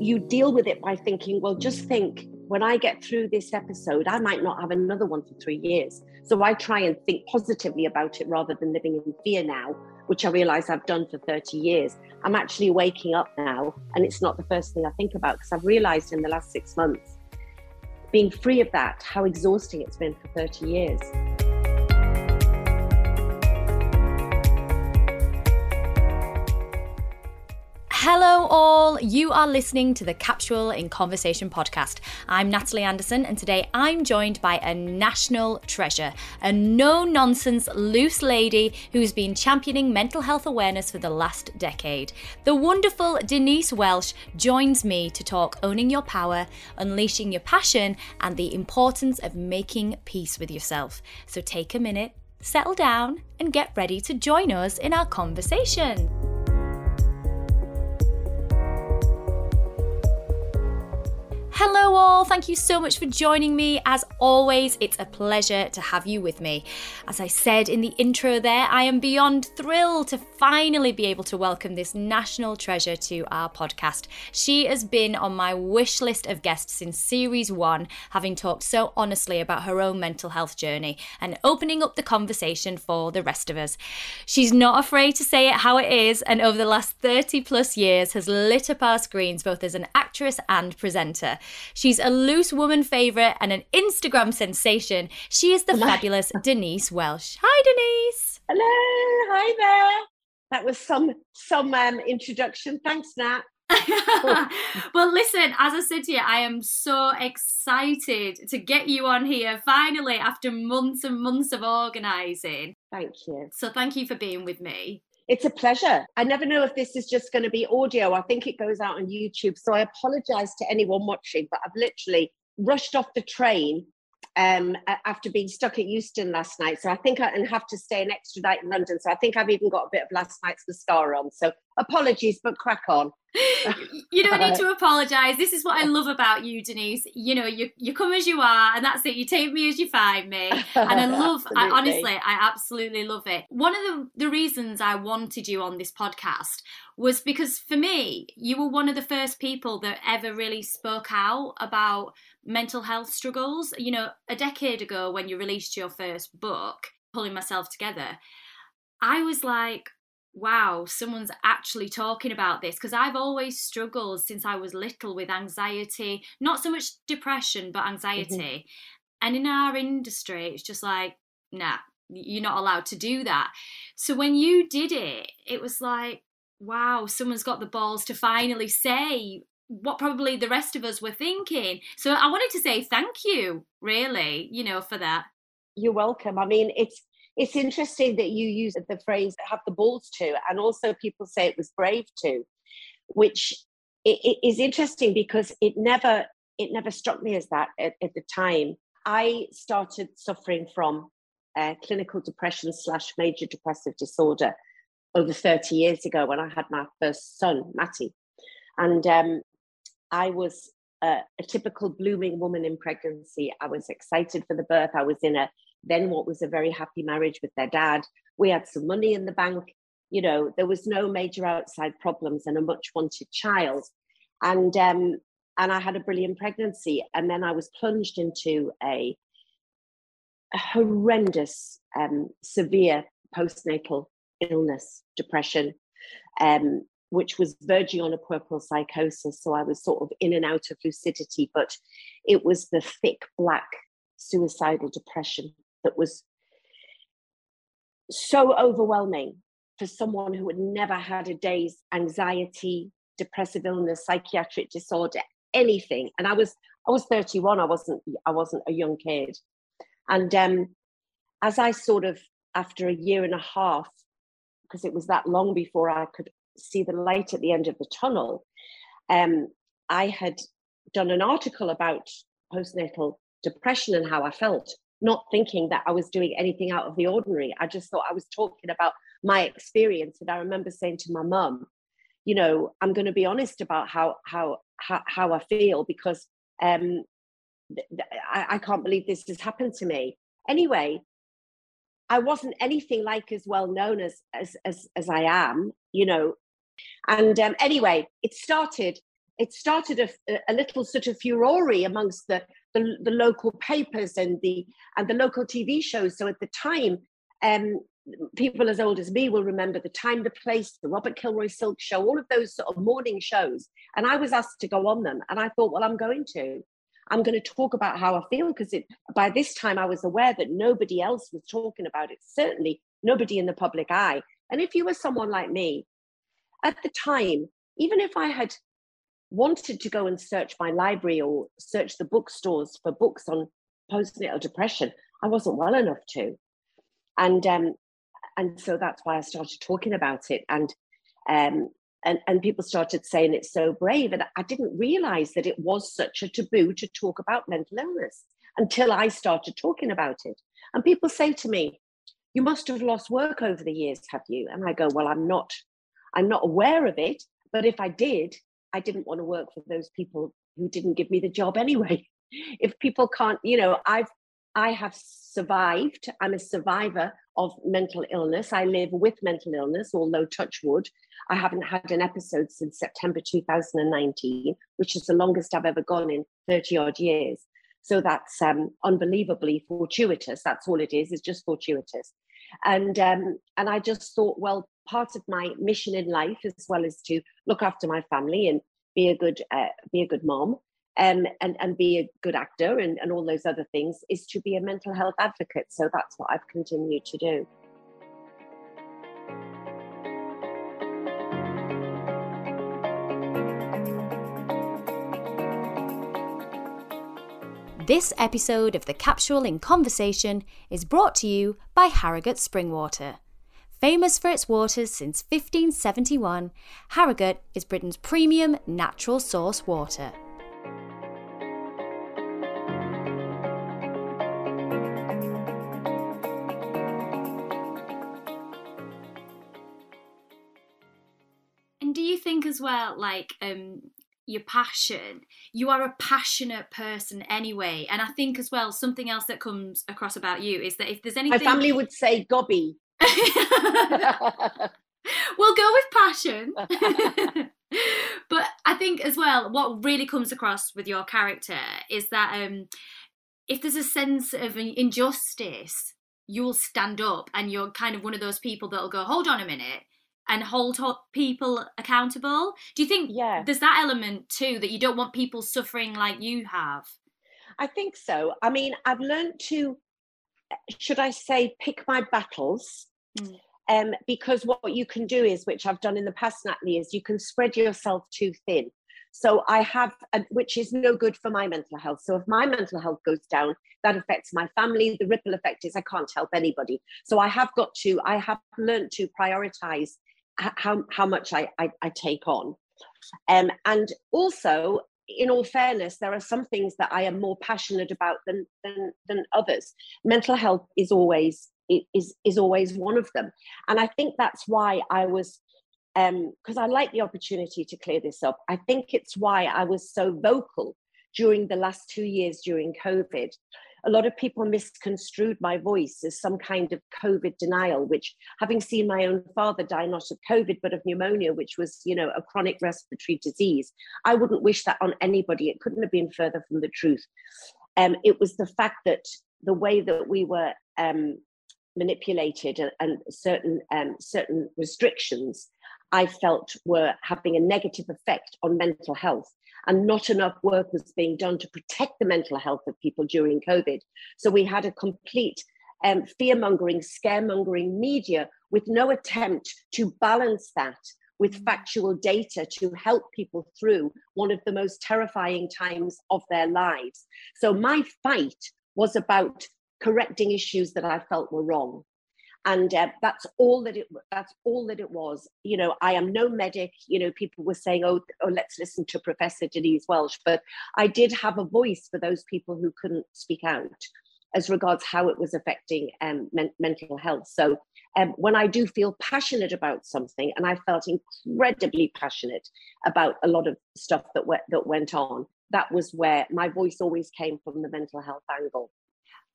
You deal with it by thinking, well, just think when I get through this episode, I might not have another one for three years. So I try and think positively about it rather than living in fear now, which I realize I've done for 30 years. I'm actually waking up now, and it's not the first thing I think about because I've realized in the last six months, being free of that, how exhausting it's been for 30 years. Hello, all. You are listening to the Capsule in Conversation podcast. I'm Natalie Anderson, and today I'm joined by a national treasure, a no nonsense, loose lady who's been championing mental health awareness for the last decade. The wonderful Denise Welch joins me to talk owning your power, unleashing your passion, and the importance of making peace with yourself. So take a minute, settle down, and get ready to join us in our conversation. Hello, all. Thank you so much for joining me. As always, it's a pleasure to have you with me. As I said in the intro there, I am beyond thrilled to finally be able to welcome this national treasure to our podcast. She has been on my wish list of guests since series one, having talked so honestly about her own mental health journey and opening up the conversation for the rest of us. She's not afraid to say it how it is, and over the last 30 plus years has lit up our screens both as an actress and presenter. She's a loose woman favourite and an Instagram sensation. She is the fabulous Denise Welch. Hi, Denise. Hello, hi there. That was some some um, introduction. Thanks, Nat. well, listen, as I said to you, I am so excited to get you on here finally after months and months of organising. Thank you. So, thank you for being with me. It's a pleasure. I never know if this is just going to be audio. I think it goes out on YouTube. So I apologize to anyone watching, but I've literally rushed off the train um, after being stuck at Euston last night. So I think I and have to stay an extra night in London. So I think I've even got a bit of last night's mascara on. So apologies, but crack on. you don't need to apologize. This is what I love about you, Denise. You know, you you come as you are, and that's it. You take me as you find me, and I love. I, honestly, I absolutely love it. One of the the reasons I wanted you on this podcast was because for me, you were one of the first people that ever really spoke out about mental health struggles. You know, a decade ago when you released your first book, Pulling Myself Together, I was like, wow, someone's actually talking about this because I've always struggled since I was little with anxiety, not so much depression, but anxiety. Mm-hmm. And in our industry, it's just like, nah, you're not allowed to do that. So when you did it, it was like, wow, someone's got the balls to finally say what probably the rest of us were thinking. So I wanted to say thank you, really, you know, for that. You're welcome. I mean, it's it's interesting that you use the phrase have the balls to and also people say it was brave to which is interesting because it never it never struck me as that at, at the time i started suffering from uh, clinical depression slash major depressive disorder over 30 years ago when i had my first son matty and um, i was a, a typical blooming woman in pregnancy i was excited for the birth i was in a then what was a very happy marriage with their dad. We had some money in the bank. You know, there was no major outside problems and a much wanted child. And um, and I had a brilliant pregnancy. And then I was plunged into a, a horrendous, um, severe postnatal illness, depression, um, which was verging on a puerperal psychosis. So I was sort of in and out of lucidity, but it was the thick black suicidal depression that was so overwhelming for someone who had never had a day's anxiety, depressive illness, psychiatric disorder, anything. And I was I was 31. I wasn't I wasn't a young kid. And um, as I sort of after a year and a half, because it was that long before I could see the light at the end of the tunnel, um, I had done an article about postnatal depression and how I felt not thinking that I was doing anything out of the ordinary. I just thought I was talking about my experience. And I remember saying to my mum, you know, I'm going to be honest about how how how, how I feel because um, I, I can't believe this has happened to me. Anyway, I wasn't anything like as well known as as as, as I am. You know, And um, anyway, it started. It started a, a little sort of furore amongst the, the, the local papers and the and the local TV shows. So at the time, um, people as old as me will remember the time, the place, the Robert Kilroy Silk Show, all of those sort of morning shows. And I was asked to go on them, and I thought, well, I'm going to. I'm going to talk about how I feel because by this time I was aware that nobody else was talking about it. Certainly nobody in the public eye. And if you were someone like me, at the time, even if I had wanted to go and search my library or search the bookstores for books on postnatal depression, I wasn't well enough to. And um, and so that's why I started talking about it. And um, and, and people started saying it's so brave. And I didn't realize that it was such a taboo to talk about mental illness until I started talking about it. And people say to me, You must have lost work over the years, have you? And I go, Well, I'm not, I'm not aware of it. But if I did, I didn't want to work for those people who didn't give me the job anyway. If people can't, you know, I've I have survived. I'm a survivor of mental illness. I live with mental illness, although touch wood, I haven't had an episode since September 2019, which is the longest I've ever gone in 30 odd years. So that's um, unbelievably fortuitous. That's all it is. It's just fortuitous. And um, and I just thought, well, part of my mission in life, as well as to look after my family and be a good uh, be a good mom, um, and and be a good actor and, and all those other things, is to be a mental health advocate. So that's what I've continued to do. This episode of the Capsule in Conversation is brought to you by Harrogate Springwater. Famous for its waters since 1571, Harrogate is Britain's premium natural source water. Think as well, like, um, your passion you are a passionate person anyway. And i think as well something else that comes across about you is that if there's anything my family would say gobby. We'll go with passion. But i think as well what really comes across with your character is that um if there's a sense of injustice you'll stand up and you're kind of one of those people that'll go hold on a minute and hold people accountable. Do you think yeah. there's that element too that you don't want people suffering like you have? I think so. I mean, I've learned to, should I say, pick my battles. Mm. Um, because what you can do is, which I've done in the past, Natalie, is you can spread yourself too thin. So I have, a, which is no good for my mental health. So if my mental health goes down, that affects my family. The ripple effect is I can't help anybody. So I have got to, I have learned to prioritize how how much I I, I take on, um, and also in all fairness, there are some things that I am more passionate about than than than others. Mental health is always is is always one of them, and I think that's why I was because um, I like the opportunity to clear this up. I think it's why I was so vocal during the last two years during COVID a lot of people misconstrued my voice as some kind of COVID denial, which having seen my own father die not of COVID, but of pneumonia, which was, you know, a chronic respiratory disease, I wouldn't wish that on anybody. It couldn't have been further from the truth. Um, it was the fact that the way that we were um, manipulated and, and certain um, certain restrictions I felt were having a negative effect on mental health and not enough work was being done to protect the mental health of people during COVID. So we had a complete um, fear mongering, scaremongering media with no attempt to balance that with mm. factual data to help people through one of the most terrifying times of their lives. So my fight was about correcting issues that I felt were wrong and uh, that's all that it that's all that it was. You know i am no medic. You know people were saying oh, oh let's listen to professor denise welch. But i did have a voice for those people who couldn't speak out as regards how it was affecting um, men- mental health. So um, when i do feel passionate about something and i felt incredibly passionate about a lot of stuff that, that went on that was where my voice always came from the mental health angle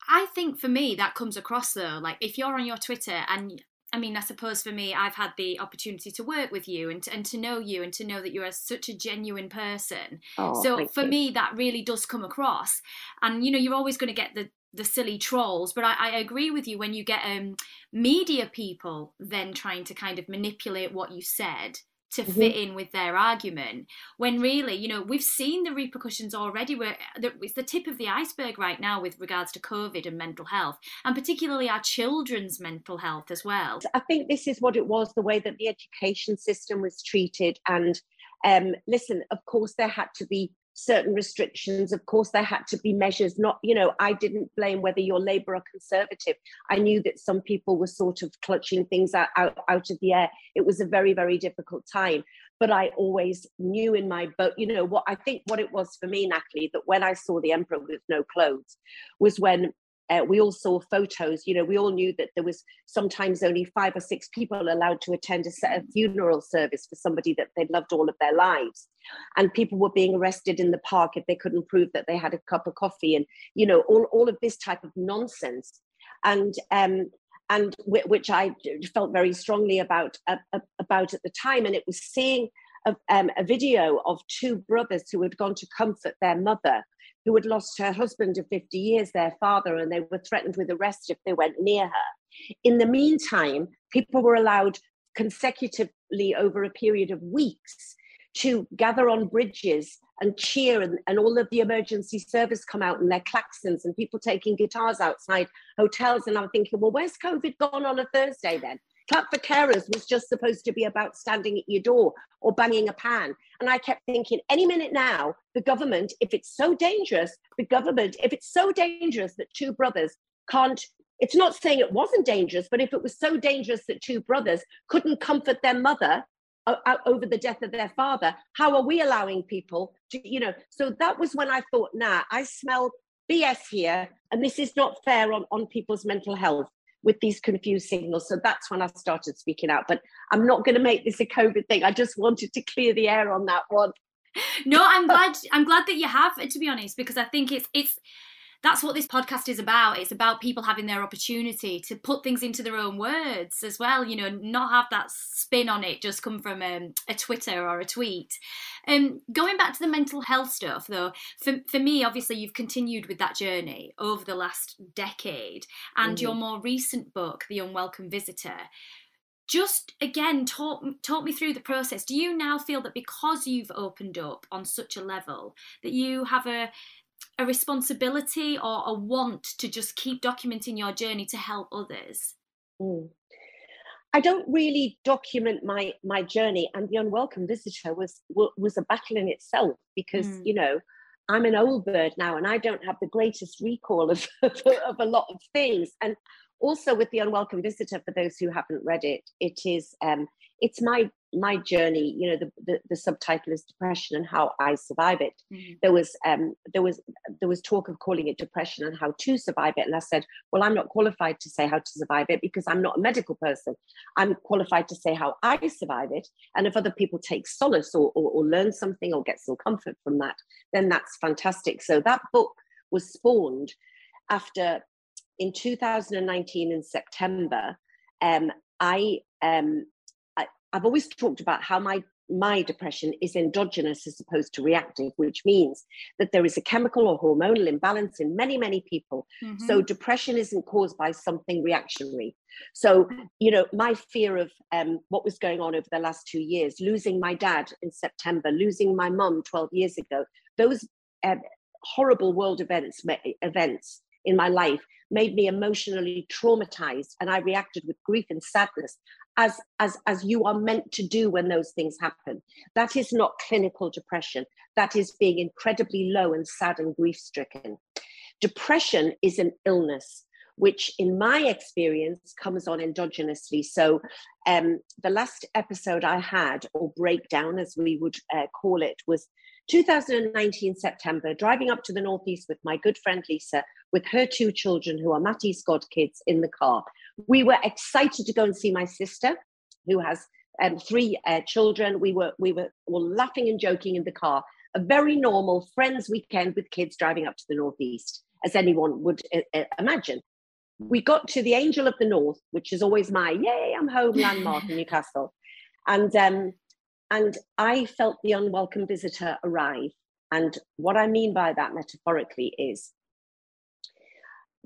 I think for me that comes across though. Like if you're on your Twitter and I mean, I suppose for me, I've had the opportunity to work with you and to, and to know you and to know that you're such a genuine person. Oh, so for you. me, that really does come across. And you know, you're always going to get the the silly trolls, but I, I agree with you when you get um, media people then trying to kind of manipulate what you said to mm-hmm. fit in with their argument when really you know we've seen the repercussions already. Where it's the tip of the iceberg right now with regards to covid and mental health and particularly our children's mental health as well. I think this is what it was the way that the education system was treated. And um, listen of course there had to be certain restrictions. Of course, there had to be measures. Not, you know, I didn't blame whether you're Labour or Conservative. I knew that some people were sort of clutching things out, out, out of the air. It was a very, very difficult time. But I always knew in my boat, you know, what I think what it was for me, Natalie, that when I saw the Emperor with no clothes was when uh, we all saw photos you know we all knew that there was sometimes only five or six people allowed to attend a, a funeral service for somebody that they'd loved all of their lives. And people were being arrested in the park if they couldn't prove that they had a cup of coffee and you know all, all of this type of nonsense. And um and w- which i felt very strongly about uh, about at the time. And it was seeing a, um, a video of two brothers who had gone to comfort their mother who had lost her husband of 50 years, their father, and they were threatened with arrest if they went near her. In the meantime, people were allowed consecutively over a period of weeks to gather on bridges and cheer and, and all of the emergency service come out and their klaxons and people taking guitars outside hotels and i'm thinking well where's covid gone on a thursday then Clap for Carers was just supposed to be about standing at your door or banging a pan. And I kept thinking, any minute now, the government, if it's so dangerous, the government, if it's so dangerous that two brothers can't, it's not saying it wasn't dangerous, but if it was so dangerous that two brothers couldn't comfort their mother over the death of their father, how are we allowing people to, you know? So that was when I thought, nah, I smell BS here, and this is not fair on, on people's mental health with these confused signals. So that's when I started speaking out. But I'm not going to make this a COVID thing. I just wanted to clear the air on that one. No, I'm glad. I'm glad that you have, to be honest, because I think it's it's that's what this podcast is about. It's about people having their opportunity to put things into their own words as well. You know, not have that spin on it just come from um, a Twitter or a tweet. Um, going back to the mental health stuff, though, for for me, obviously, you've continued with that journey over the last decade, and mm-hmm. your more recent book, The Unwelcome Visitor just again talk talk me through the process do you now feel that because you've opened up on such a level that you have a a responsibility or a want to just keep documenting your journey to help others? Mm. I don't really document my my journey, and the unwelcome visitor was was a battle in itself because mm. you know I'm an old bird now, and I don't have the greatest recall of of a lot of things. And also with the unwelcome visitor, for those who haven't read it, it is um, it's my my journey you know the, the, the subtitle is depression and how i survive it. Mm-hmm. there was um there was there was talk of calling it depression and how to survive it and i said well i'm not qualified to say how to survive it because i'm not a medical person. I'm qualified to say how i survive it and if other people take solace or, or, or learn something or get some comfort from that then that's fantastic. So that book was spawned after in 2019 in september um, i um, I've always talked about how my my depression is endogenous as opposed to reactive, which means that there is a chemical or hormonal imbalance in many, many people. Mm-hmm. So depression isn't caused by something reactionary. So, you know, my fear of um, what was going on over the last two years, losing my dad in September, losing my mum 12 years ago, those uh, horrible world events, events in my life made me emotionally traumatized and I reacted with grief and sadness as as as you are meant to do when those things happen. That is not clinical depression. That is being incredibly low and sad and grief stricken depression is an illness which in my experience comes on endogenously. So um, the last episode i had or breakdown as we would uh, call it was 2019 september driving up to the northeast with my good friend lisa with her two children who are matty scott kids in the car we were excited to go and see my sister, who has um, three uh, children. We were we were all laughing and joking in the car. A very normal friends weekend with kids driving up to the northeast, as anyone would uh, uh, imagine. we got to the Angel of the North, which is always my yay, I'm home landmark in Newcastle. And um, and I felt the unwelcome visitor arrive. And what I mean by that metaphorically is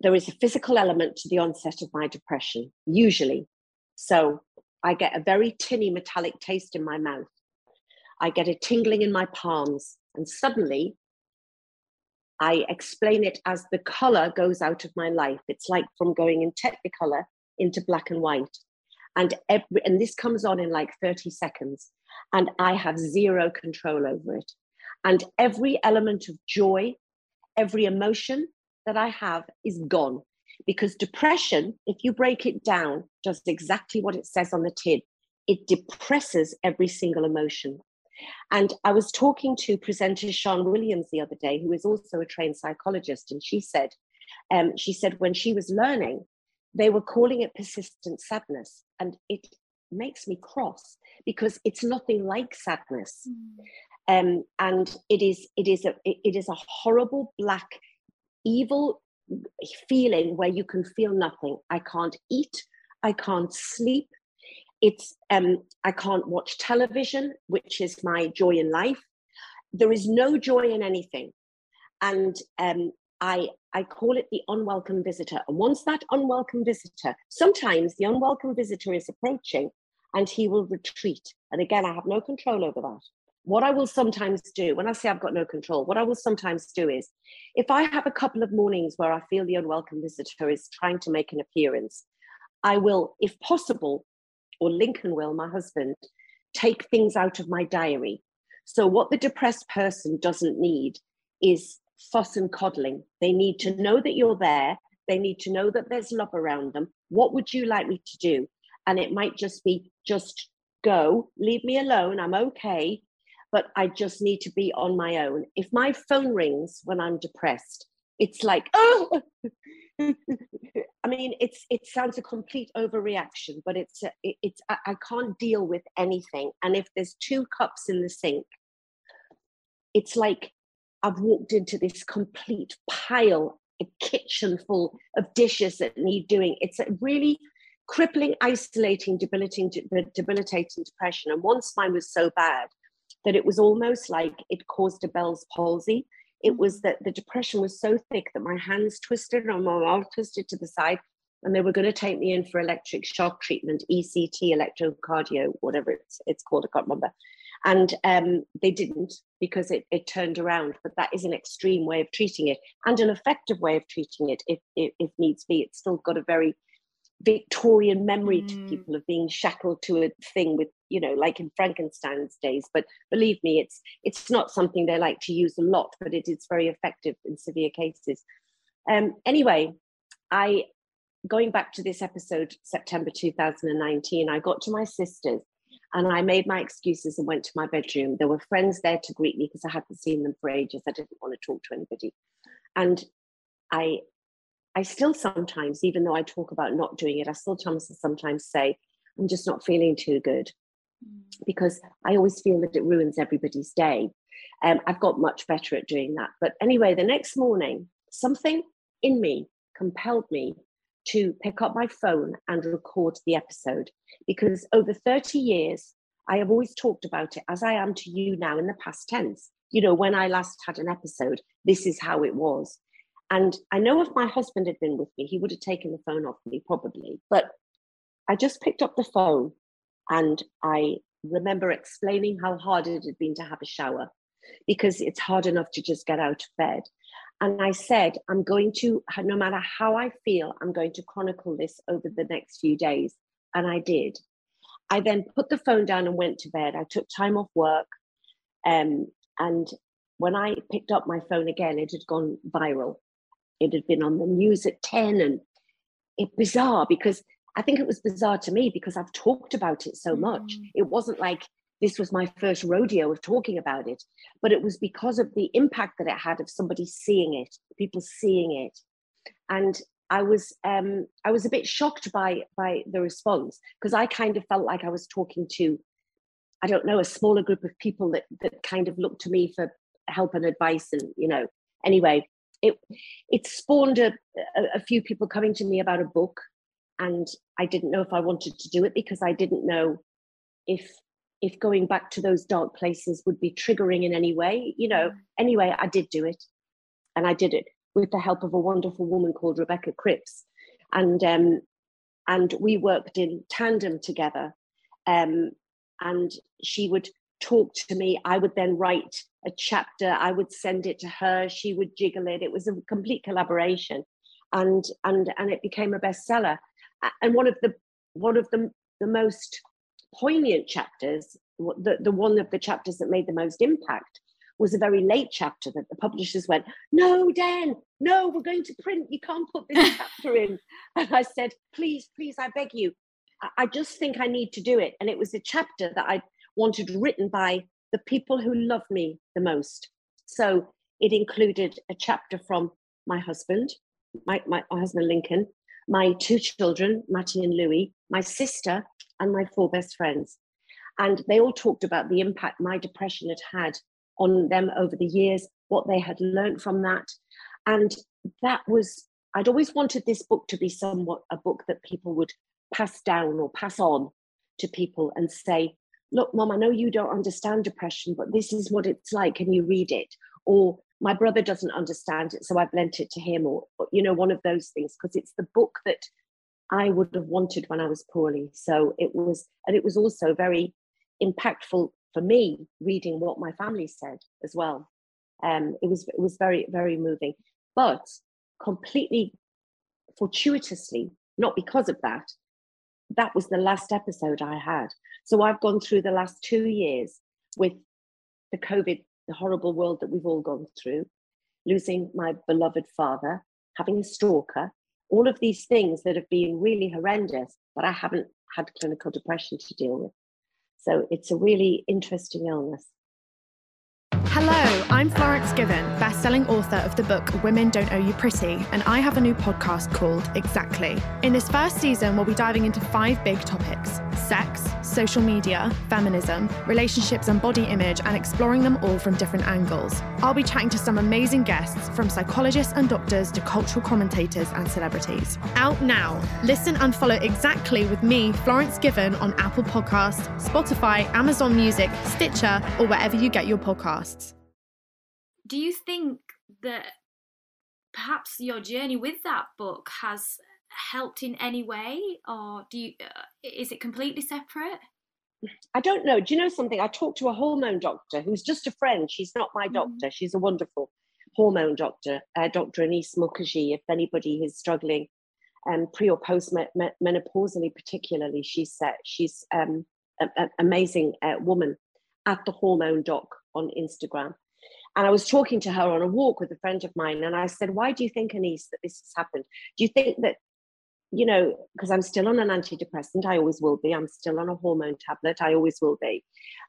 there is a physical element to the onset of my depression, usually. So I get a very tinny metallic taste in my mouth. I get a tingling in my palms. And suddenly I explain it as the color goes out of my life. It's like from going in technicolor into black and white. And every, and this comes on in like 30 seconds. And I have zero control over it. And every element of joy, every emotion that I have is gone. Because depression, if you break it down, does exactly what it says on the tin. It depresses every single emotion. And I was talking to presenter Sian Williams the other day, who is also a trained psychologist, and she said, um, she said when she was learning, they were calling it persistent sadness, and it makes me cross because it's nothing like sadness. Mm. Um, and it is it is a it is a horrible black evil feeling where you can feel nothing. I can't eat. I can't sleep. It's um, i can't watch television which is my joy in life. There is no joy in anything. And um, i i call it the unwelcome visitor. And once that unwelcome visitor sometimes the unwelcome visitor is approaching and he will retreat. And again i have no control over that what i will sometimes do when i say i've got no control what i will sometimes do is if i have a couple of mornings where i feel the unwelcome visitor is trying to make an appearance i will if possible or Lincoln will, my husband, take things out of my diary. So, what the depressed person doesn't need is fuss and coddling. They need to know that you're there. They need to know that there's love around them. What would you like me to do? And it might just be just go, leave me alone. I'm okay. But I just need to be on my own. If my phone rings when I'm depressed, it's like, oh, I mean, it's it sounds a complete overreaction, but it's a, it, it's I, I can't deal with anything. And if there's two cups in the sink, it's like I've walked into this complete pile, a kitchen full of dishes that need doing. It's a really crippling, isolating, debilitating, debilitating depression. And once mine was so bad that it was almost like it caused a Bell's palsy. It was that the depression was so thick that my hands twisted and my mouth twisted to the side and they were going to take me in for electric shock treatment ect electrocardio whatever it's, it's called i can't remember. And um, they didn't because it, it turned around but that is an extreme way of treating it and an effective way of treating it if, if, if needs be. It's still got a very Victorian memory mm. to people of being shackled to a thing with, you know, like in Frankenstein's days. But believe me, it's it's not something they like to use a lot, but it is very effective in severe cases. Um, anyway, I going back to this episode, September 2019, I got to my sister's and I made my excuses and went to my bedroom. There were friends there to greet me because I hadn't seen them for ages. I didn't want to talk to anybody. And I I still sometimes, even though I talk about not doing it, I still sometimes say, I'm just not feeling too good mm. because I always feel that it ruins everybody's day. Um, I've got much better at doing that. But anyway, the next morning, something in me compelled me to pick up my phone and record the episode because over 30 years, I have always talked about it as I am to you now in the past tense. You know, when I last had an episode, this is how it was. And I know if my husband had been with me, he would have taken the phone off me probably. But I just picked up the phone and I remember explaining how hard it had been to have a shower because it's hard enough to just get out of bed. And I said, I'm going to, no matter how I feel, I'm going to chronicle this over the next few days. And I did. I then put the phone down and went to bed. I took time off work. Um, and when I picked up my phone again, it had gone viral it had been on the news at 10 and it bizarre because I think it was bizarre to me because I've talked about it so much. Mm. It wasn't like this was my first rodeo of talking about it, but it was because of the impact that it had of somebody seeing it, people seeing it. And I was um, I was a bit shocked by by the response because I kind of felt like I was talking to I don't know a smaller group of people that that kind of looked to me for help and advice and you know anyway it it spawned a, a, few people coming to me about a book and i didn't know if i wanted to do it because i didn't know if if going back to those dark places would be triggering in any way you know mm. anyway i did do it and i did it with the help of a wonderful woman called rebecca cripps and um and we worked in tandem together um and she would talk to me. I would then write a chapter. I would send it to her. She would jiggle it. It was a complete collaboration. And and and it became a bestseller. And one of the one of the the most poignant chapters the, the one of the chapters that made the most impact was a very late chapter that the publishers went no dan no we're going to print. You can't put this chapter in. And i said please please i beg you. I just think I need to do it. And it was a chapter that I wanted written by the people who love me the most. So it included a chapter from my husband, my, my, husband Lincoln, my two children, Matty and Louis, my sister, and my four best friends. And they all talked about the impact my depression had had on them over the years, what they had learned from that. And that was, I'd always wanted this book to be somewhat a book that people would pass down or pass on to people and say, look, mom, I know you don't understand depression, but this is what it's like. Can you read it? Or my brother doesn't understand it, so I've lent it to him, or, you know, one of those things, because it's the book that I would have wanted when I was poorly. So it was, and it was also very impactful for me reading what my family said as well. Um, it was it was very very moving, but completely fortuitously, not because of that, that was the last episode I had. So I've gone through the last two years with the COVID, the horrible world that we've all gone through, losing my beloved father, having a stalker, all of these things that have been really horrendous, but I haven't had clinical depression to deal with. So it's a really interesting illness. Hello, I'm Florence Given, best-selling author of the book Women Don't Owe You Pretty, and I have a new podcast called Exactly. In this first season, we'll be diving into five big topics: sex, social media, feminism, relationships and body image, and exploring them all from different angles. I'll be chatting to some amazing guests, from psychologists and doctors to cultural commentators and celebrities. Out now. Listen and follow Exactly with me, Florence Given, on Apple Podcasts, Spotify, Amazon Music, Stitcher, or wherever you get your podcasts do you think that perhaps your journey with that book has helped in any way or do you uh, is it completely separate I don't know. Do you know something? I talked to a hormone doctor who's just a friend. She's not my mm-hmm. doctor. Mm. She's a wonderful hormone doctor, uh, Dr. Annice Mukherjee. If anybody is struggling um, pre or post menopausally, particularly, she's uh, she's um, an amazing uh, woman at the Hormone Doc on Instagram. And I was talking to her on a walk with a friend of mine, and I said, Why do you think, Annice, that this has happened? Do you think that, you know, because I'm still on an antidepressant, I always will be, I'm still on a hormone tablet, I always will be.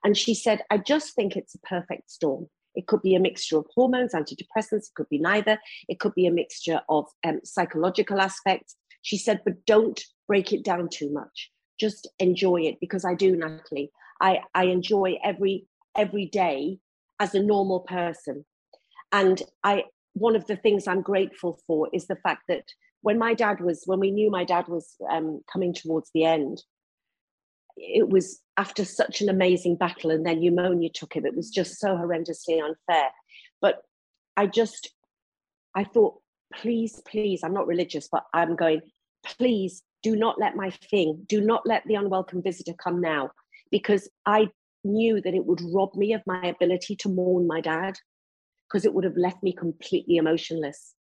And she said, I just think it's a perfect storm. It could be a mixture of hormones, antidepressants, it could be neither. It could be a mixture of um, psychological aspects. She said, but don't break it down too much. Just enjoy it because I do, Natalie. I, I enjoy every every day as a normal person. And I one of the things I'm grateful for is the fact that when my dad was when we knew my dad was um, coming towards the end, it was after such an amazing battle, and then pneumonia took him. It was just so horrendously unfair. But I just I thought, please, please, I'm not religious, but I'm going, please do not let my thing, do not let the unwelcome visitor come now, because I knew that it would rob me of my ability to mourn my dad because it would have left me completely emotionless.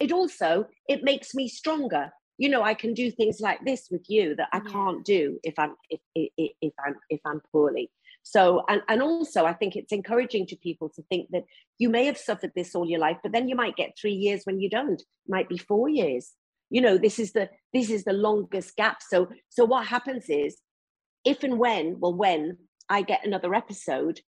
It also it makes me stronger. You know i can do things like this with you that i can't do if i'm if, if, if i'm if i'm poorly. So and, and also i think it's encouraging to people to think that you may have suffered this all your life but then you might get three years when you don't. It might be four years. You know this is the this is the longest gap. So so what happens is if and when well when I get another episode,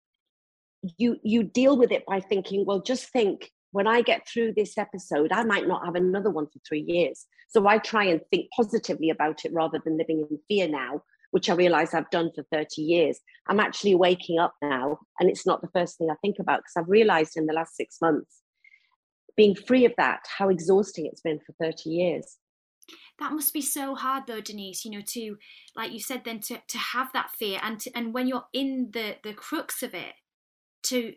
you you deal with it by thinking, well, just think when I get through this episode, I might not have another one for three years. So I try and think positively about it rather than living in fear now, which I realize I've done for 30 years. I'm actually waking up now, and it's not the first thing I think about because I've realized in the last six months, being free of that, how exhausting it's been for 30 years. That must be so hard though, Denise, you know, to like you said then to to have that fear and to, and when you're in the the crux of it, to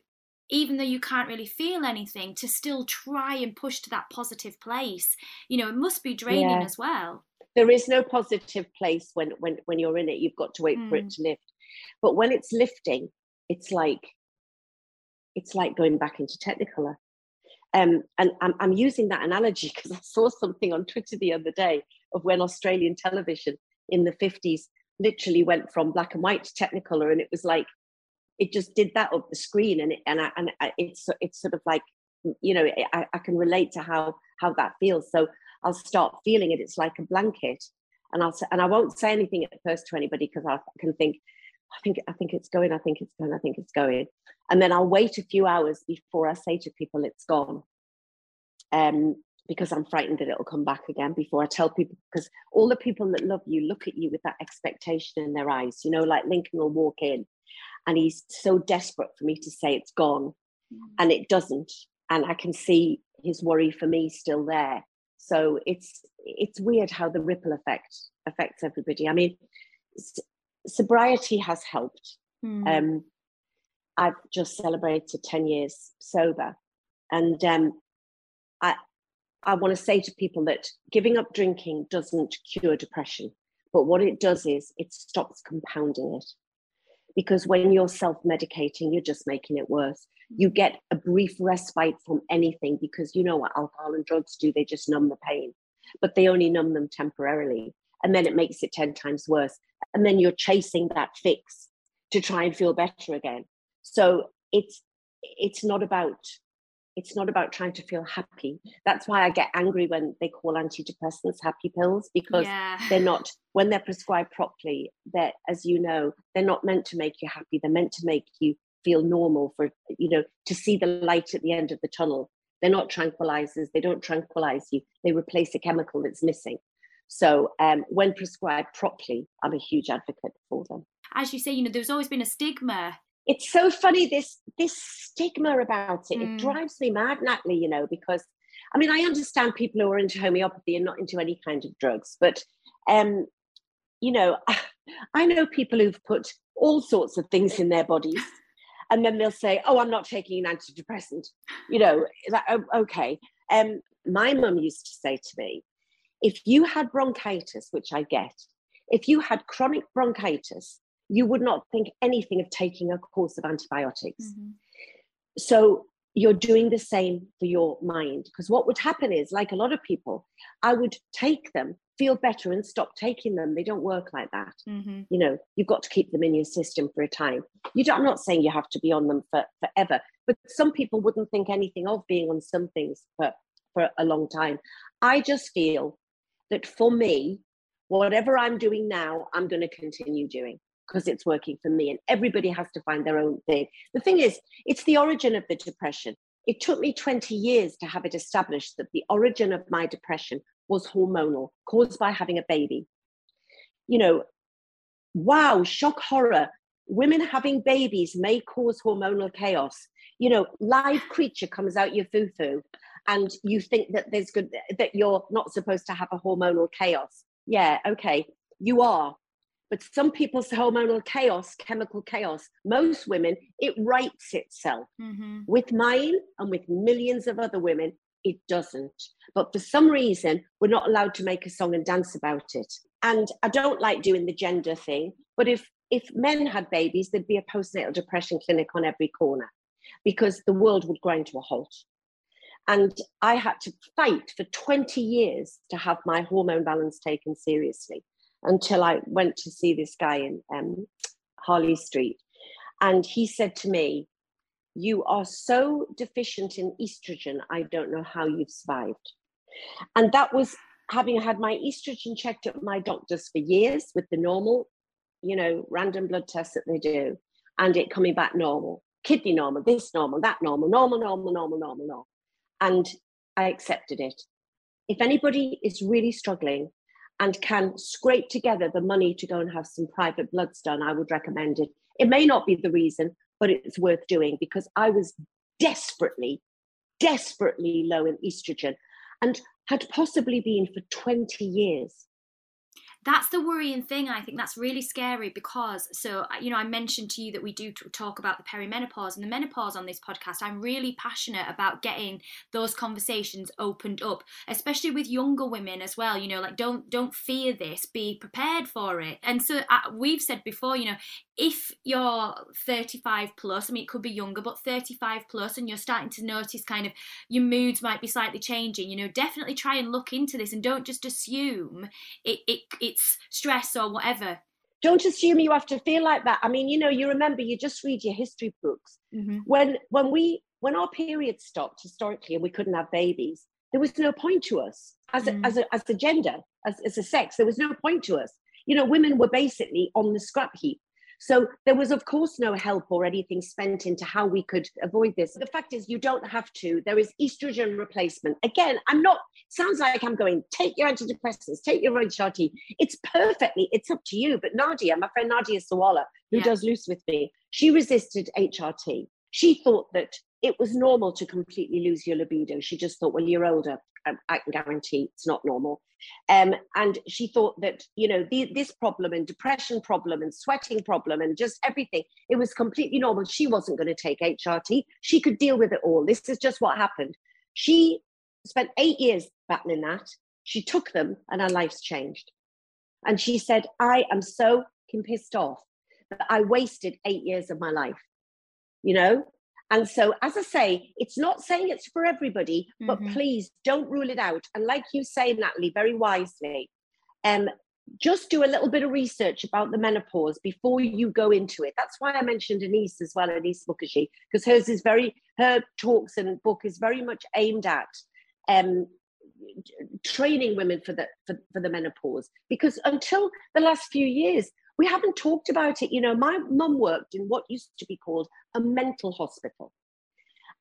even though you can't really feel anything, to still try and push to that positive place. You know, it must be draining yeah. as well. There is no positive place when when when you're in it. You've got to wait mm. for it hmm. to lift. But when it's lifting, it's like it's like going back into technicolor um, and I'm, I'm using that analogy because I saw something on Twitter the other day of when Australian television in the 50s literally went from black and white to technicolor, and it was like it just did that up the screen, and it, and I, and it's it's sort of like you know I, I can relate to how how that feels. So I'll start feeling it. It's like a blanket, and I'll and I won't say anything at first to anybody because I can think I think I think it's going, I think it's going, I think it's going. And then I'll wait a few hours before I say to people it's gone. Um, because I'm frightened that it'll come back again before I tell people because all the people that love you look at you with that expectation in their eyes. You know, like Lincoln will walk in and he's so desperate for me to say it's gone mm. and it doesn't. And I can see his worry for me still there. So it's it's weird how the ripple effect affects everybody. I mean, sobriety has helped. Mm. Um, I've just celebrated 10 years sober. And um, I, I want to say to people that giving up drinking doesn't cure depression, but what it does is it stops compounding it. Because when you're self medicating, you're just making it worse. You get a brief respite from anything because you know what alcohol and drugs do, they just numb the pain, but they only numb them temporarily. And then it makes it 10 times worse. And then you're chasing that fix to try and feel better again. So it's it's not about it's not about trying to feel happy. That's why i get angry when they call antidepressants happy pills because yeah. they're not when they're prescribed properly they're as you know they're not meant to make you happy. They're meant to make you feel normal for you know to see the light at the end of the tunnel. They're not tranquilizers. They don't tranquilize you. They replace a chemical that's missing so um, when prescribed properly, I'm a huge advocate for them. As you say, you know, there's always been a stigma. It's so funny this this stigma about it. Mm. It drives me mad, Natalie. You know, because I mean, I understand people who are into homeopathy and not into any kind of drugs, but um, you know, I know people who've put all sorts of things in their bodies. And then they'll say, "Oh, I'm not taking an antidepressant." You know, like, oh, okay. Um, my mum used to say to me, if you had bronchitis, which I get, if you had chronic bronchitis, you would not think anything of taking a course of antibiotics. Mm-hmm. So you're doing the same for your mind. Because what would happen is, like a lot of people, I would take them, feel better, and stop taking them. They don't work like that. Mm-hmm. You know, you've got to keep them in your system for a time. You don't, I'm not saying you have to be on them for forever, but some people wouldn't think anything of being on some things for, for a long time. I just feel that for me, whatever I'm doing now, I'm going to continue doing because it's working for me. And everybody has to find their own thing. The thing is, it's the origin of the depression. It took me 20 years to have it established that the origin of my depression was hormonal, caused by having a baby. You know, wow, shock horror. Women having babies may cause hormonal chaos. You know, live creature comes out your foo-foo and you think that there's good that you're not supposed to have a hormonal chaos. Yeah okay you are. But some people's hormonal chaos chemical chaos most women it writes itself. Mm-hmm. with mine and with millions of other women it doesn't. But for some reason we're not allowed to make a song and dance about it. And i don't like doing the gender thing but if if men had babies there'd be a postnatal depression clinic on every corner because the world would grind to a halt and I had to fight for 20 years to have my hormone balance taken seriously until I went to see this guy in um, Harley Street. And he said to me, You are so deficient in estrogen, I don't know how you've survived. And that was having had my estrogen checked at my doctors for years with the normal, you know, random blood tests that they do, and it coming back normal, kidney normal, this normal, that normal, normal, normal, normal, normal, normal and I accepted it. If anybody is really struggling and can scrape together the money to go and have some private bloods done, I would recommend it. It may not be the reason, but it's worth doing because I was desperately desperately low in estrogen and had possibly been for 20 years that's the worrying thing i think that's really scary because so uh, you know i mentioned to you that we do talk about the perimenopause and the menopause on this podcast. I'm really passionate about getting those conversations opened up especially with younger women as well you know like don't don't fear this be prepared for it. And so uh, we've said before you know if you're 35 plus, I mean, it could be younger, but 35 plus, and you're starting to notice kind of your moods might be slightly changing, you know, definitely try and look into this and don't just assume it, it it's stress or whatever. Don't assume you have to feel like that. I mean, you know, you remember you just read your history books. Mm-hmm. When when we when our period stopped historically and we couldn't have babies, there was no point to us as a, mm. as a, as a gender, as, as a sex. There was no point to us. You know, women were basically on the scrap heap so there was, of course, no help or anything spent into how we could avoid this. The fact is, you don't have to. There is estrogen replacement. Again, I'm not, sounds like I'm going, take your antidepressants, take your HRT. It's perfectly, it's up to you. But Nadia, my friend Nadia Sawalha, who yeah. does Loose with me, she resisted HRT. She thought that it was normal to completely lose your libido. She just thought, well, you're older. I can guarantee it's not normal. Um, and she thought that, you know, the, this problem and depression problem and sweating problem and just everything, it was completely normal. She wasn't going to take HRT. She could deal with it all. This is just what happened. She spent eight years battling that. She took them and her life's changed. And she said, I am so pissed off that I wasted eight years of my life. You know, and so, as I say, it's not saying it's for everybody, but mm-hmm. please don't rule it out. And like you say, Natalie, very wisely, um, just do a little bit of research about the menopause before you go into it. That's why I mentioned Annice as well, Annice Mukherjee, because hers is very, her talks and book is very much aimed at um, training women for the for, for the menopause. Because until the last few years, we haven't talked about it. You know, my mum worked in what used to be called a mental hospital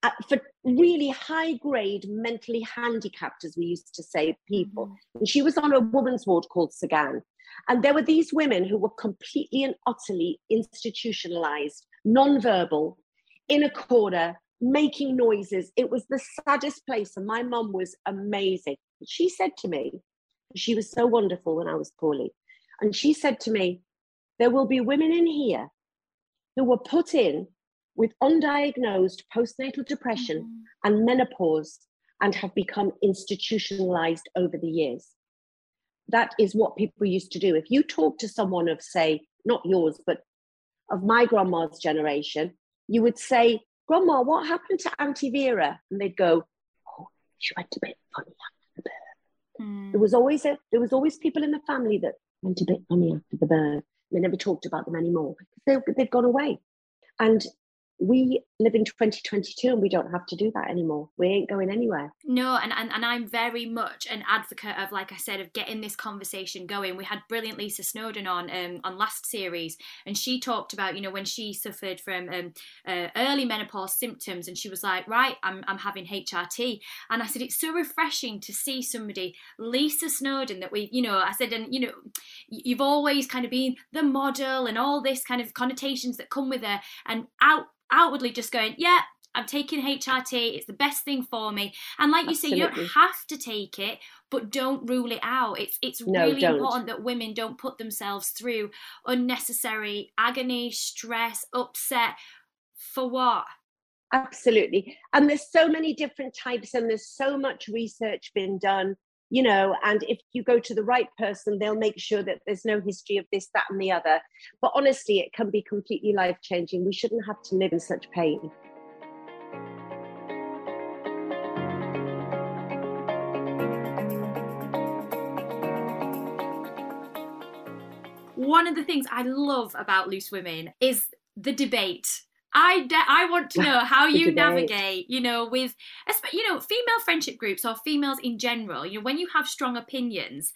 uh, for really high grade mentally handicapped, as we used to say, people. Mm-hmm. And she was on a woman's ward called Sagan. And there were these women who were completely and utterly institutionalized, non-verbal, in a corner, making noises. It was the saddest place. And my mum was amazing. She said to me, she was so wonderful when I was poorly. And she said to me, there will be women in here who were put in with undiagnosed postnatal depression mm-hmm. and menopause and have become institutionalized over the years. That is what people used to do. If you talk to someone of, say, not yours, but of my grandma's generation, you would say, Grandma, what happened to Auntie Vera? And they'd go, Oh, she went a bit funny after the birth. Mm. There was always a there was always people in the family that went a bit funny after the birth. They never talked about them anymore. They, they've gone away. And we live in 2022 and we don't have to do that anymore. We ain't going anywhere. No and, and and i'm very much an advocate of like i said of getting this conversation going. We had brilliant lisa snowdon on um, on last series and she talked about you know when she suffered from um, uh, early menopause symptoms and she was like right I'm, I'm having hrt and i said it's so refreshing to see somebody lisa snowdon that we you know i said and you know you've always kind of been the model and all this kind of connotations that come with her. And out outwardly just going, yeah, I'm taking HRT, it's the best thing for me. And like you Absolutely. say, you don't have to take it, but don't rule it out. It's it's no, really don't. important that women don't put themselves through unnecessary agony, stress, upset. For what? Absolutely. And there's so many different types, and there's so much research been done you know and if you go to the right person they'll make sure that there's no history of this that and the other. But honestly it can be completely life changing we shouldn't have to live in such pain. One of the things I love about Loose Women is the debate I de- I want to know how you navigate, you know, with you know female friendship groups or females in general. You know, when you have strong opinions,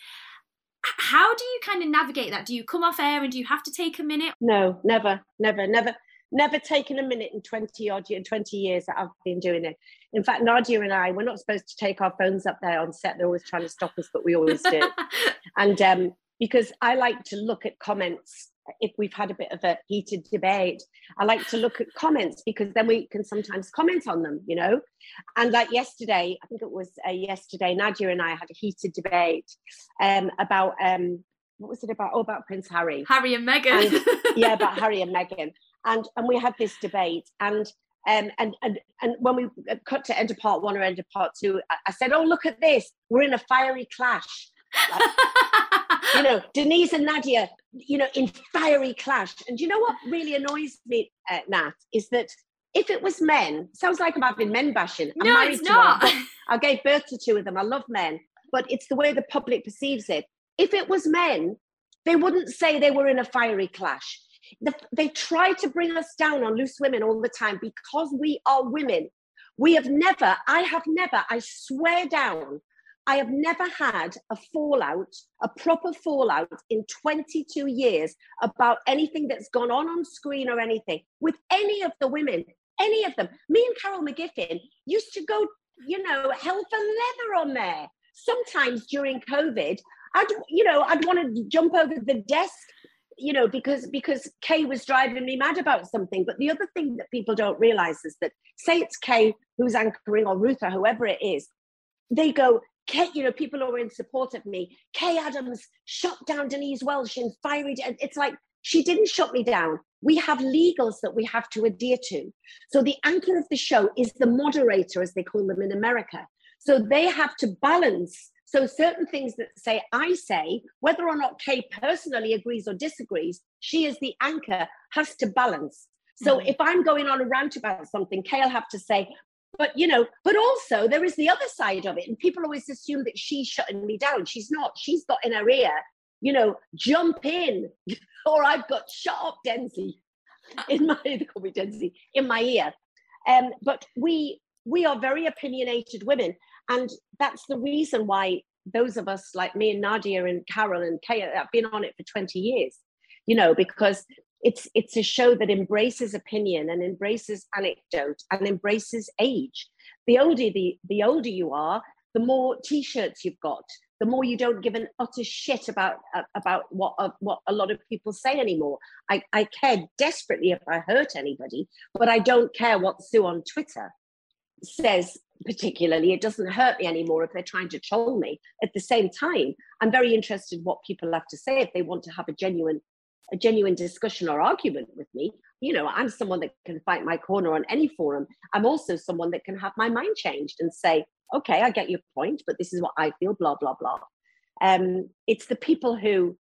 how do you kind of navigate that? Do you come off air and do you have to take a minute? No, never, never, never, never taken a minute in twenty odd year, twenty years that I've been doing it. In fact, Nadia and I, we're not supposed to take our phones up there on set. They're always trying to stop us, but we always do. and um, because I like to look at comments if we've had a bit of a heated debate. I like to look at comments because then we can sometimes comment on them, you know. And like yesterday, I think it was uh, yesterday, Nadia and I had a heated debate um, about um, what was it about? Oh, about Prince Harry, Harry and Meghan. And, yeah, about Harry and Meghan, and and we had this debate and. Um, and and and when we cut to end of part one or end of part two, I, I said, "Oh, look at this! We're in a fiery clash." Like, you know, Denise and Nadia, you know, in fiery clash. And you know what really annoys me, uh, Nat, is that if it was men, sounds like I'm having men bashing. I'm no, it's not. I gave birth to two of them. I love men, but it's the way the public perceives it. If it was men, they wouldn't say they were in a fiery clash. The, they try to bring us down on loose women all the time because we are women. We have never, I have never, I swear down, I have never had a fallout, a proper fallout in 22 years about anything that's gone on on screen or anything with any of the women, any of them. Me and Carol McGiffin used to go, you know, hell for leather on there. Sometimes during COVID, I'd, you know, I'd want to jump over the desk, you know, because because Kaye was driving me mad about something. But the other thing that people don't realize is that, say it's Kaye who's anchoring or Ruth or whoever it is, they go, Kaye, you know, people who are in support of me. Kaye Adams shut down Denise Welch and fiery. It's like she didn't shut me down. We have legals that we have to adhere to. So the anchor of the show is the moderator, as they call them in America. So they have to balance. So certain things that say I say, whether or not Kaye personally agrees or disagrees, she is the anchor, has to balance. So mm-hmm. if I'm going on a rant about something, Kaye will have to say, but you know but also there is the other side of it and people always assume that she's shutting me down. She's not. She's got in her ear you know jump in or i've got shut up denzi in my they call me denzi in my ear. Um, but we we are very opinionated women and that's the reason why those of us like me and nadia and carol and kaya have been on it for 20 years you know because it's it's a show that embraces opinion and embraces anecdote and embraces age. The older the the older you are the more t-shirts you've got the more you don't give an utter shit about uh, about what uh, what a lot of people say anymore. I, I care desperately if i hurt anybody but i don't care what sue on twitter says particularly. It doesn't hurt me anymore if they're trying to troll me. At the same time i'm very interested in what people have to say if they want to have a genuine a genuine discussion or argument with me, you know, I'm someone that can fight my corner on any forum. I'm also someone that can have my mind changed and say, okay, I get your point, but this is what I feel, blah, blah, blah. Um, it's the people who,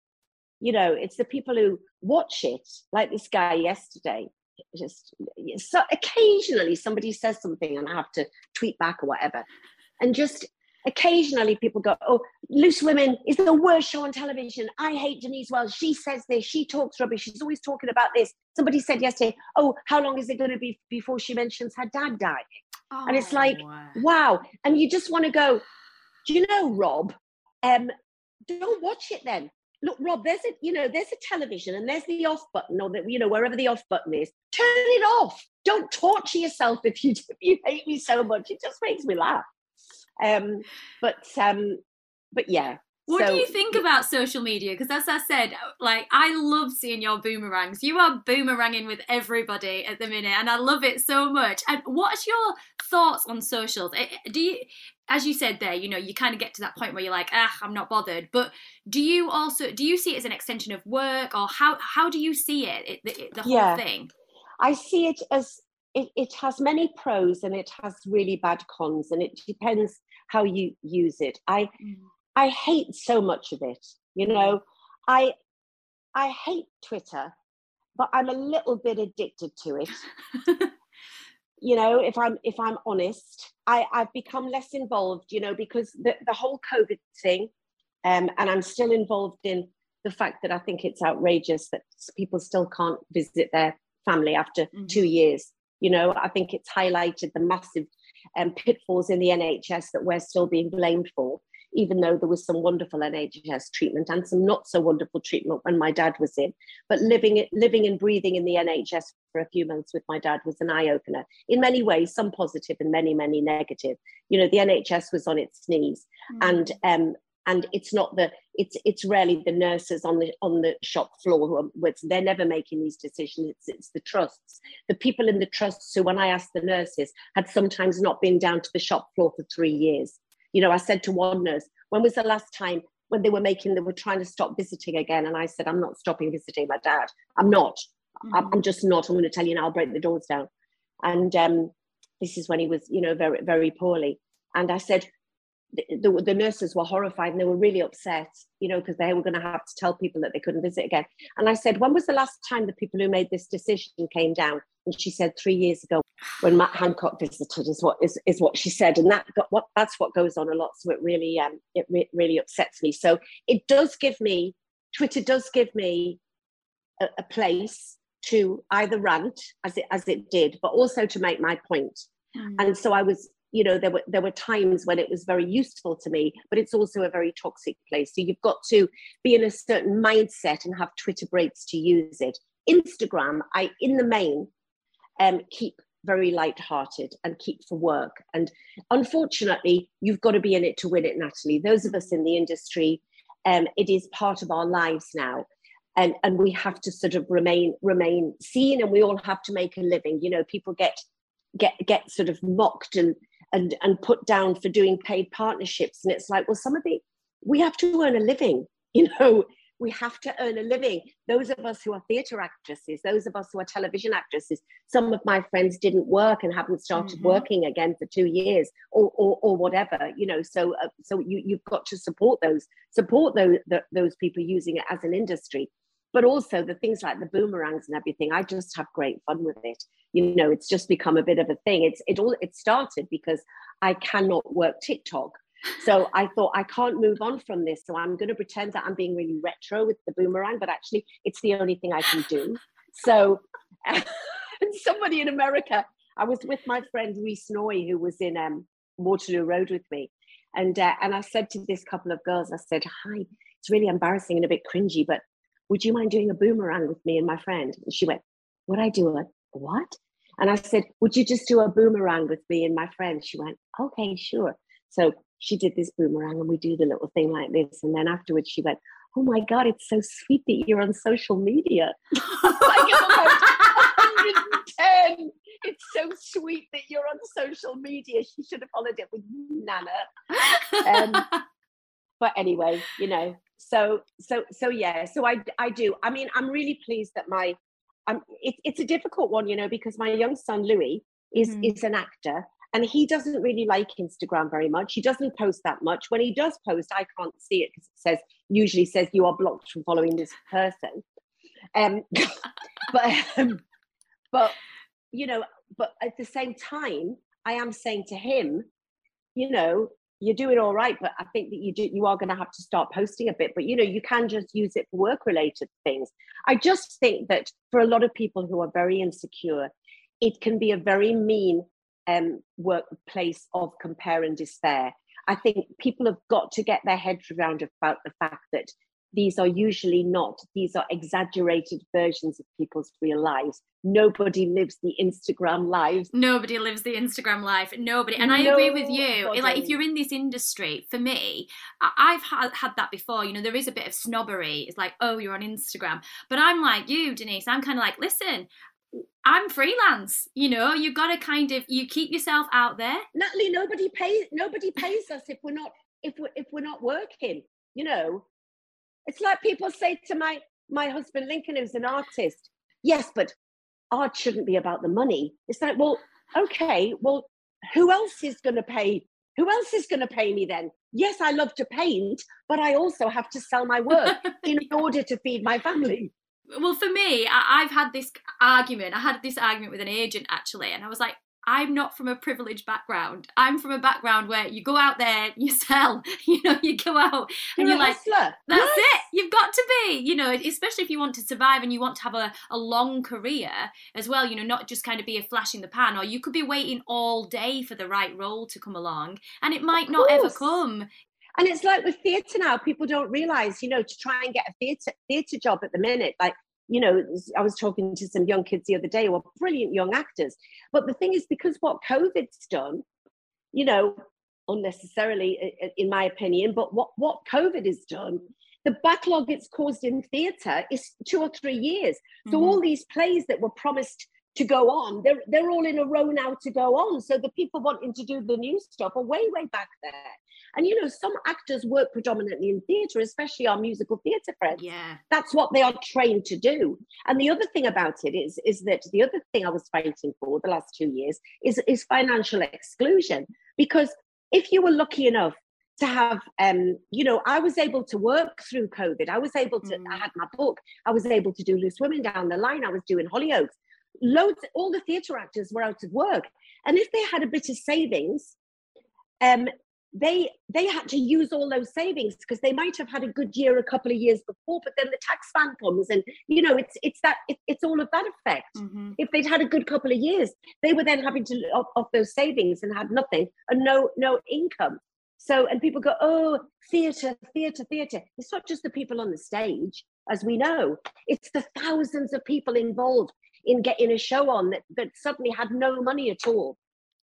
you know, it's the people who watch it, like this guy yesterday. Just so occasionally somebody says something and I have to tweet back or whatever. And just occasionally people go, Oh, Loose Women is the worst show on television. I hate Denise Welch. She says this, she talks rubbish. She's always talking about this. Somebody said yesterday, Oh, how long is it going to be before she mentions her dad dying? Oh, and it's like, wow. wow. And you just want to go, Do you know, Rob? Um, don't watch it then. Look, Rob, there's a you know, there's a television and there's the off button, or the you know, wherever the off button is. Turn it off. Don't torture yourself if you if you hate me so much. It just makes me laugh. Um, but um, but yeah. What so, do you think about social media? Because as I said, like I love seeing your boomerangs. You are boomeranging with everybody at the minute, and I love it so much. And what's your thoughts on socials? Eh, eh, do you, as you said there, you know, you kind of get to that point where you're like, ah, I'm not bothered. But do you also do you see it as an extension of work, or how how do you see it, it the, the whole yeah. thing? I see it as it, it has many pros and it has really bad cons and it depends how you use it i mm. i hate so much of it you know i i hate twitter but i'm a little bit addicted to it you know if i'm if i'm honest i i've become less involved you know because the, the whole covid thing um, and i'm still involved in the fact that i think it's outrageous that people still can't visit their family after mm-hmm. two years you know, I think it's highlighted the massive um, pitfalls in the NHS that we're still being blamed for, even though there was some wonderful NHS treatment and some not so wonderful treatment when my dad was in. But living living and breathing in the NHS for a few months with my dad was an eye opener. In many ways, some positive and many many negative. You know, the NHS was on its knees, mm. and um, and it's not the it's it's rarely the nurses on the on the shop floor who are they're never making these decisions. It's it's the trusts. The people in the trusts who when i asked the nurses had sometimes not been down to the shop floor for three years. You know i said to one nurse when was the last time when they were making they were trying to stop visiting again? And i said i'm not stopping visiting my dad. I'm not. Mm-hmm. i'm just not. I'm going to tell you now i'll break the doors down. And um, this is when he was you know very very poorly. And i said the, the, nurses were horrified and they were really upset, you know, because they were going to have to tell people that they couldn't visit again. And I said, when was the last time the people who made this decision came down? And she said three years ago when Matt Hancock visited is what is, is what she said. And that got what that's what goes on a lot. So it really um it re- really upsets me. So it does give me Twitter does give me a, a place to either rant as it as it did, but also to make my point. Mm. And so I was you know there were there were times when it was very useful to me but it's also a very toxic place. So you've got to be in a certain mindset and have twitter breaks to use it. Instagram i in the main um, keep very light-hearted and keep for work. And unfortunately you've got to be in it to win it natalie. Those of us in the industry um, it is part of our lives now. And and we have to sort of remain remain seen and we all have to make a living. You know people get get get sort of mocked and and and put down for doing paid partnerships. And it's like well some of the we have to earn a living you know we have to earn a living. Those of us who are theatre actresses those of us who are television actresses some of my friends didn't work and haven't started mm-hmm. working again for two years or, or, or whatever you know so uh, so you, you've got to support those support those the, those people using it as an industry but also the things like the boomerangs and everything i just have great fun with it. You know it's just become a bit of a thing. It's it all it started because i cannot work tiktok. So i thought i can't move on from this. So i'm going to pretend that i'm being really retro with the boomerang but actually it's the only thing i can do. So somebody in america i was with my friend reese noy who was in um, waterloo road with me. And uh, and i said to this couple of girls i said hi it's really embarrassing and a bit cringy but would you mind doing a boomerang with me and my friend? And she went, Would I do a what? And I said, Would you just do a boomerang with me and my friend? She went, Okay, sure. So she did this boomerang and we do the little thing like this. And then afterwards she went, Oh my God, it's so sweet that you're on social media. like, 110. It's so sweet that you're on social media. She should have followed it with Nana. Um, but anyway, you know, so so so yeah so i i do. I mean i'm really pleased that my um it, it's a difficult one you know because my young son louis is mm. is an actor and he doesn't really like instagram very much. He doesn't post that much. When he does post i can't see it because it says usually says you are blocked from following this person. Um but um, but you know but at the same time i am saying to him you know you're doing all right but i think that you do you are going to have to start posting a bit but you know you can just use it for work related things. I just think that for a lot of people who are very insecure it can be a very mean um, workplace of compare and despair. I think people have got to get their heads around about the fact that these are usually not these are exaggerated versions of people's real lives nobody lives the instagram lives nobody lives the instagram life nobody and i nobody. agree with you like if you're in this industry for me i've had, had that before you know there is a bit of snobbery it's like oh you're on instagram but i'm like you denise i'm kind of like listen I'm freelance, you know. You got to kind of you keep yourself out there. Natalie, nobody pays nobody pays us if we're not if we're if we're not working. You know, it's like people say to my my husband Lincoln, who's an artist, yes, but art shouldn't be about the money. It's like, well, okay, well, who else is going to pay? Who else is going to pay me then? Yes, I love to paint, but I also have to sell my work in order to feed my family. Well, for me, I, have had this argument. I had this argument with an agent actually, and I was like, I'm not from a privileged background. I'm from a background where you go out there, you sell, you know, you go out and you're, you're like, hustler. that's yes. it. You've got to be, you know, especially if you want to survive and you want to have a, a long career as well, you know, not just kind of be a flash in the pan, or you could be waiting all day for the right role to come along and it might not ever come. And it's like with theatre now, people don't realise, you know, to try and get a theatre theatre job at the minute, like you know, I was talking to some young kids the other day who are brilliant young actors. But the thing is, because what COVID's done, you know, unnecessarily, in my opinion. But what, what COVID has done, the backlog it's caused in theatre is two or three years. So mm-hmm. all these plays that were promised to go on, they're, they're all in a row now to go on. So the people wanting to do the new stuff are way, way back there. And you know, some actors work predominantly in theatre, especially our musical theatre friends. Yeah. That's what they are trained to do. And the other thing about it is, is that the other thing I was fighting for the last two years is, is financial exclusion. Because if you were lucky enough to have um, you know, I was able to work through COVID. I was able to, mm. I had my book, I was able to do Loose Women down the line, I was doing Hollyoaks. Loads, all the theatre actors were out of work. And if they had a bit of savings, um, they they had to use all those savings because they might have had a good year a couple of years before but then the tax ban comes and you know it's it's that it, it's all of that effect. Mm-hmm. if they'd had a good couple of years they were then having to off, off those savings and had nothing and no no income. So and people go oh theatre theatre theatre it's not just the people on the stage as we know. It's the thousands of people involved in getting a show on that, that suddenly had no money at all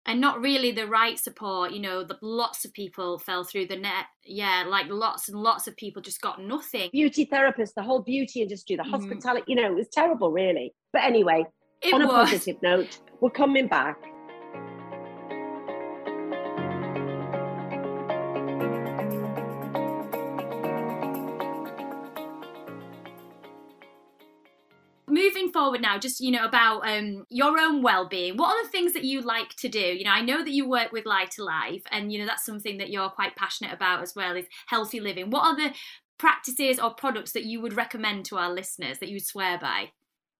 and not really the right support you know the, lots of people fell through the net yeah like lots and lots of people just got nothing beauty therapists the whole beauty industry the mm. hospitality you know it was terrible really but anyway it on was. a positive note we're coming back moving forward now, just you know about um, your own well-being. What are the things that you like to do? You know, I know that you work with Lighter Life, and you know that's something that you're quite passionate about as well. Is healthy living. What are the practices or products that you would recommend to our listeners that you swear by?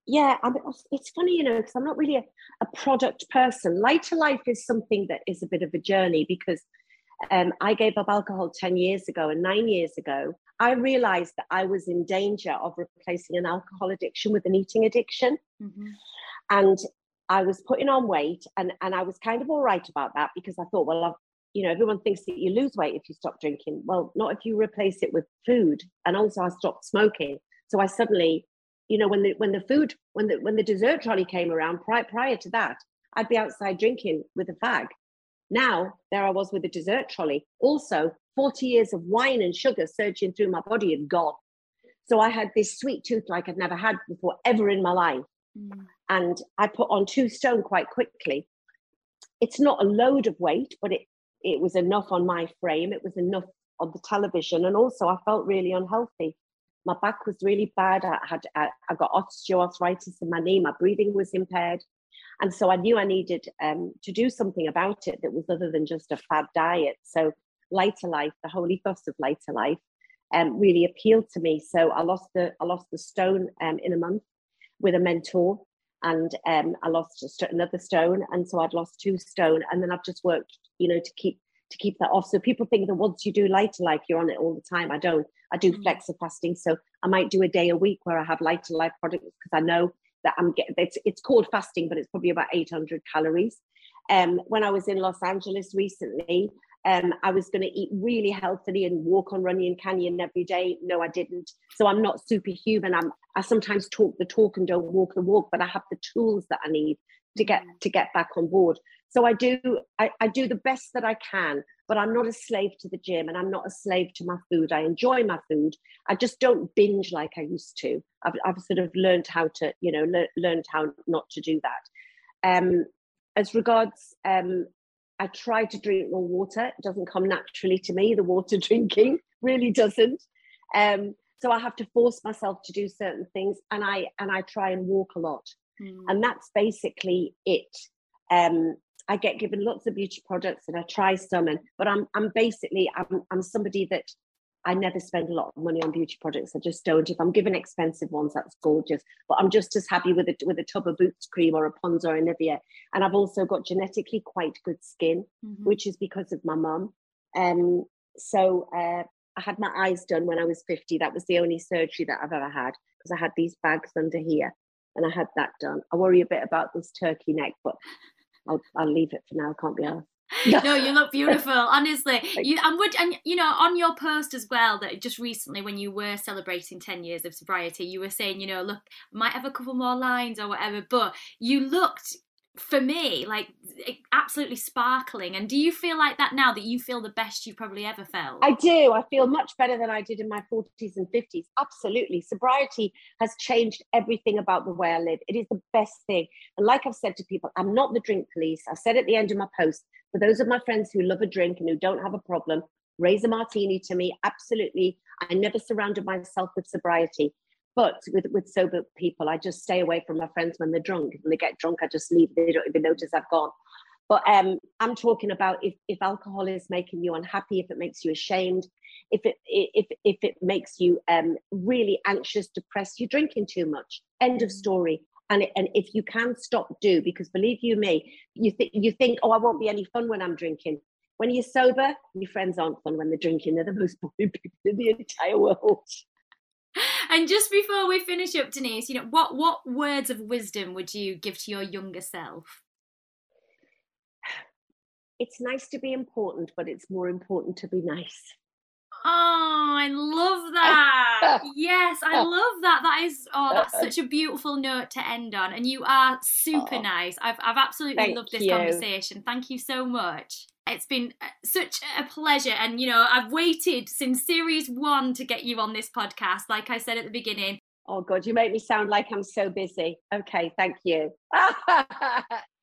Yeah, I mean, it's funny, you know, because I'm not really a, a product person. Lighter Life is something that is a bit of a journey because um, I gave up alcohol 10 years ago, and nine years ago, I realized that I was in danger of replacing an alcohol addiction with an eating addiction. Mm-hmm. And I was putting on weight, and, and I was kind of all right about that because I thought, well, I've, you know, everyone thinks that you lose weight if you stop drinking. Well, not if you replace it with food. And also, I stopped smoking. So I suddenly, you know, when the when the food when the when the dessert trolley came around prior prior to that, I'd be outside drinking with a fag. Now, there I was with a dessert trolley. Also, 40 years of wine and sugar surging through my body and gone. So I had this sweet tooth like I'd never had before, ever in my life. Mm. And I put on two stone quite quickly. It's not a load of weight, but it, it was enough on my frame. It was enough on the television. And also, I felt really unhealthy. My back was really bad. I had I, I got osteoarthritis in my knee. My breathing was impaired. And so I knew I needed um, to do something about it that was other than just a fad diet. So lighter life, the whole ethos of lighter life, um, really appealed to me. So I lost the I lost the stone um, in a month with a mentor, and um, I lost st- another stone, and so I'd lost two stone, and then I've just worked, you know, to keep to keep that off. So people think that once you do lighter life, you're on it all the time. I don't. I do mm-hmm. flexi fasting, so I might do a day a week where I have lighter life products because I know that I'm getting it's it's called fasting, but it's probably about 800 calories. Um, when I was in Los Angeles recently, um, I was going to eat really healthily and walk on Runyon Canyon every day. No, I didn't. So I'm not superhuman. I'm I sometimes talk the talk and don't walk the walk, but I have the tools that I need to get to get back on board. So I do I, I do the best that I can, but I'm not a slave to the gym and I'm not a slave to my food. I enjoy my food. I just don't binge like I used to. I've, I've sort of learned how to, you know, le- learned how not to do that. Um, as regards, um, I try to drink more water. It doesn't come naturally to me. The water drinking really doesn't. Um, so I have to force myself to do certain things, and I and I try and walk a lot, mm. and that's basically it. Um, I get given lots of beauty products and I try some and but I'm I'm basically I'm I'm somebody that I never spend a lot of money on beauty products. I just don't. If I'm given expensive ones, that's gorgeous. But I'm just as happy with a with a tub of Boots cream or a Pond's or a Nivea. And I've also got genetically quite good skin, mm-hmm. which is because of my mum. Um, so uh, I had my eyes done when I was 50. That was the only surgery that I've ever had because I had these bags under here, and I had that done. I worry a bit about this turkey neck, but I'll, I'll leave it for now. I can't be asked. no, you look beautiful. Honestly, you and would and you know on your post as well that just recently when you were celebrating ten years of sobriety, you were saying you know look might have a couple more lines or whatever, but you looked for me, like absolutely sparkling. And do you feel like that now that you feel the best you've probably ever felt? I do. I feel much better than I did in my 40s and 50s. Absolutely. Sobriety has changed everything about the way I live. It is the best thing. And like I've said to people, I'm not the drink police. I said at the end of my post, for those of my friends who love a drink and who don't have a problem, raise a martini to me. Absolutely. I never surrounded myself with sobriety. But with, with sober people, I just stay away from my friends when they're drunk. When they get drunk, I just leave. They don't even notice I've gone. But um, I'm talking about if, if alcohol is making you unhappy, if it makes you ashamed, if it if if it makes you um, really anxious, depressed, you're drinking too much. End of story. And and if you can stop, do because believe you me, you think you think, oh, I won't be any fun when I'm drinking. When you're sober, your friends aren't fun when they're drinking. They're the most boring people in the entire world. And just before we finish up, Denise, you know, what what words of wisdom would you give to your younger self? It's nice to be important, but it's more important to be nice. Oh, I love that. yes, I love that. That is oh, that's such a beautiful note to end on. And you are super oh, nice. I've I've absolutely loved this you. conversation. Thank you so much. It's been uh, such a pleasure. And, you know, I've waited since series one to get you on this podcast, like I said at the beginning. Oh, God, you make me sound like I'm so busy. Okay, thank you.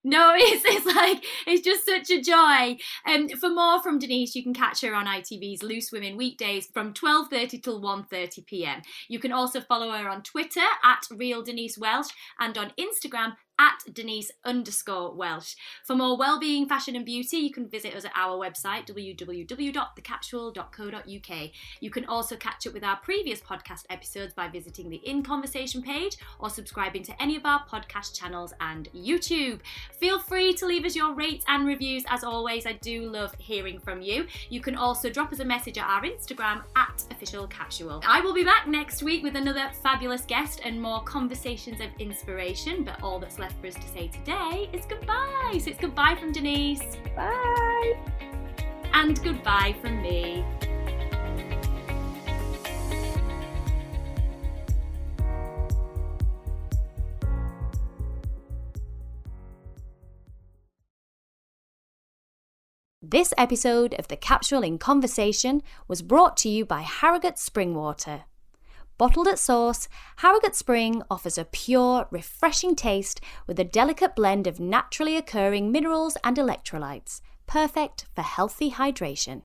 No, it's it's like it's just such a joy. And um, for more from Denise, you can catch her on ITV's Loose Women weekdays from 12:30 till 1:30 p.m. You can also follow her on Twitter at Real Denise Welch and on Instagram at Denise underscore Welch. For more well-being, fashion and beauty, you can visit us at our website, www.thecapsule.co.uk. You can also catch up with our previous podcast episodes by visiting the In Conversation page or subscribing to any of our podcast channels and YouTube. Feel free to leave us your rates and reviews. As always, I do love hearing from you. You can also drop us a message at our Instagram at official capsule. I will be back next week with another fabulous guest and more conversations of inspiration, but all that's left left for us to say today is goodbye. So it's goodbye from Denise. Bye. And goodbye from me. This episode of The Capsule in Conversation was brought to you by Harrogate Springwater. Bottled at source, Harrogate Spring offers a pure, refreshing taste with a delicate blend of naturally occurring minerals and electrolytes, perfect for healthy hydration.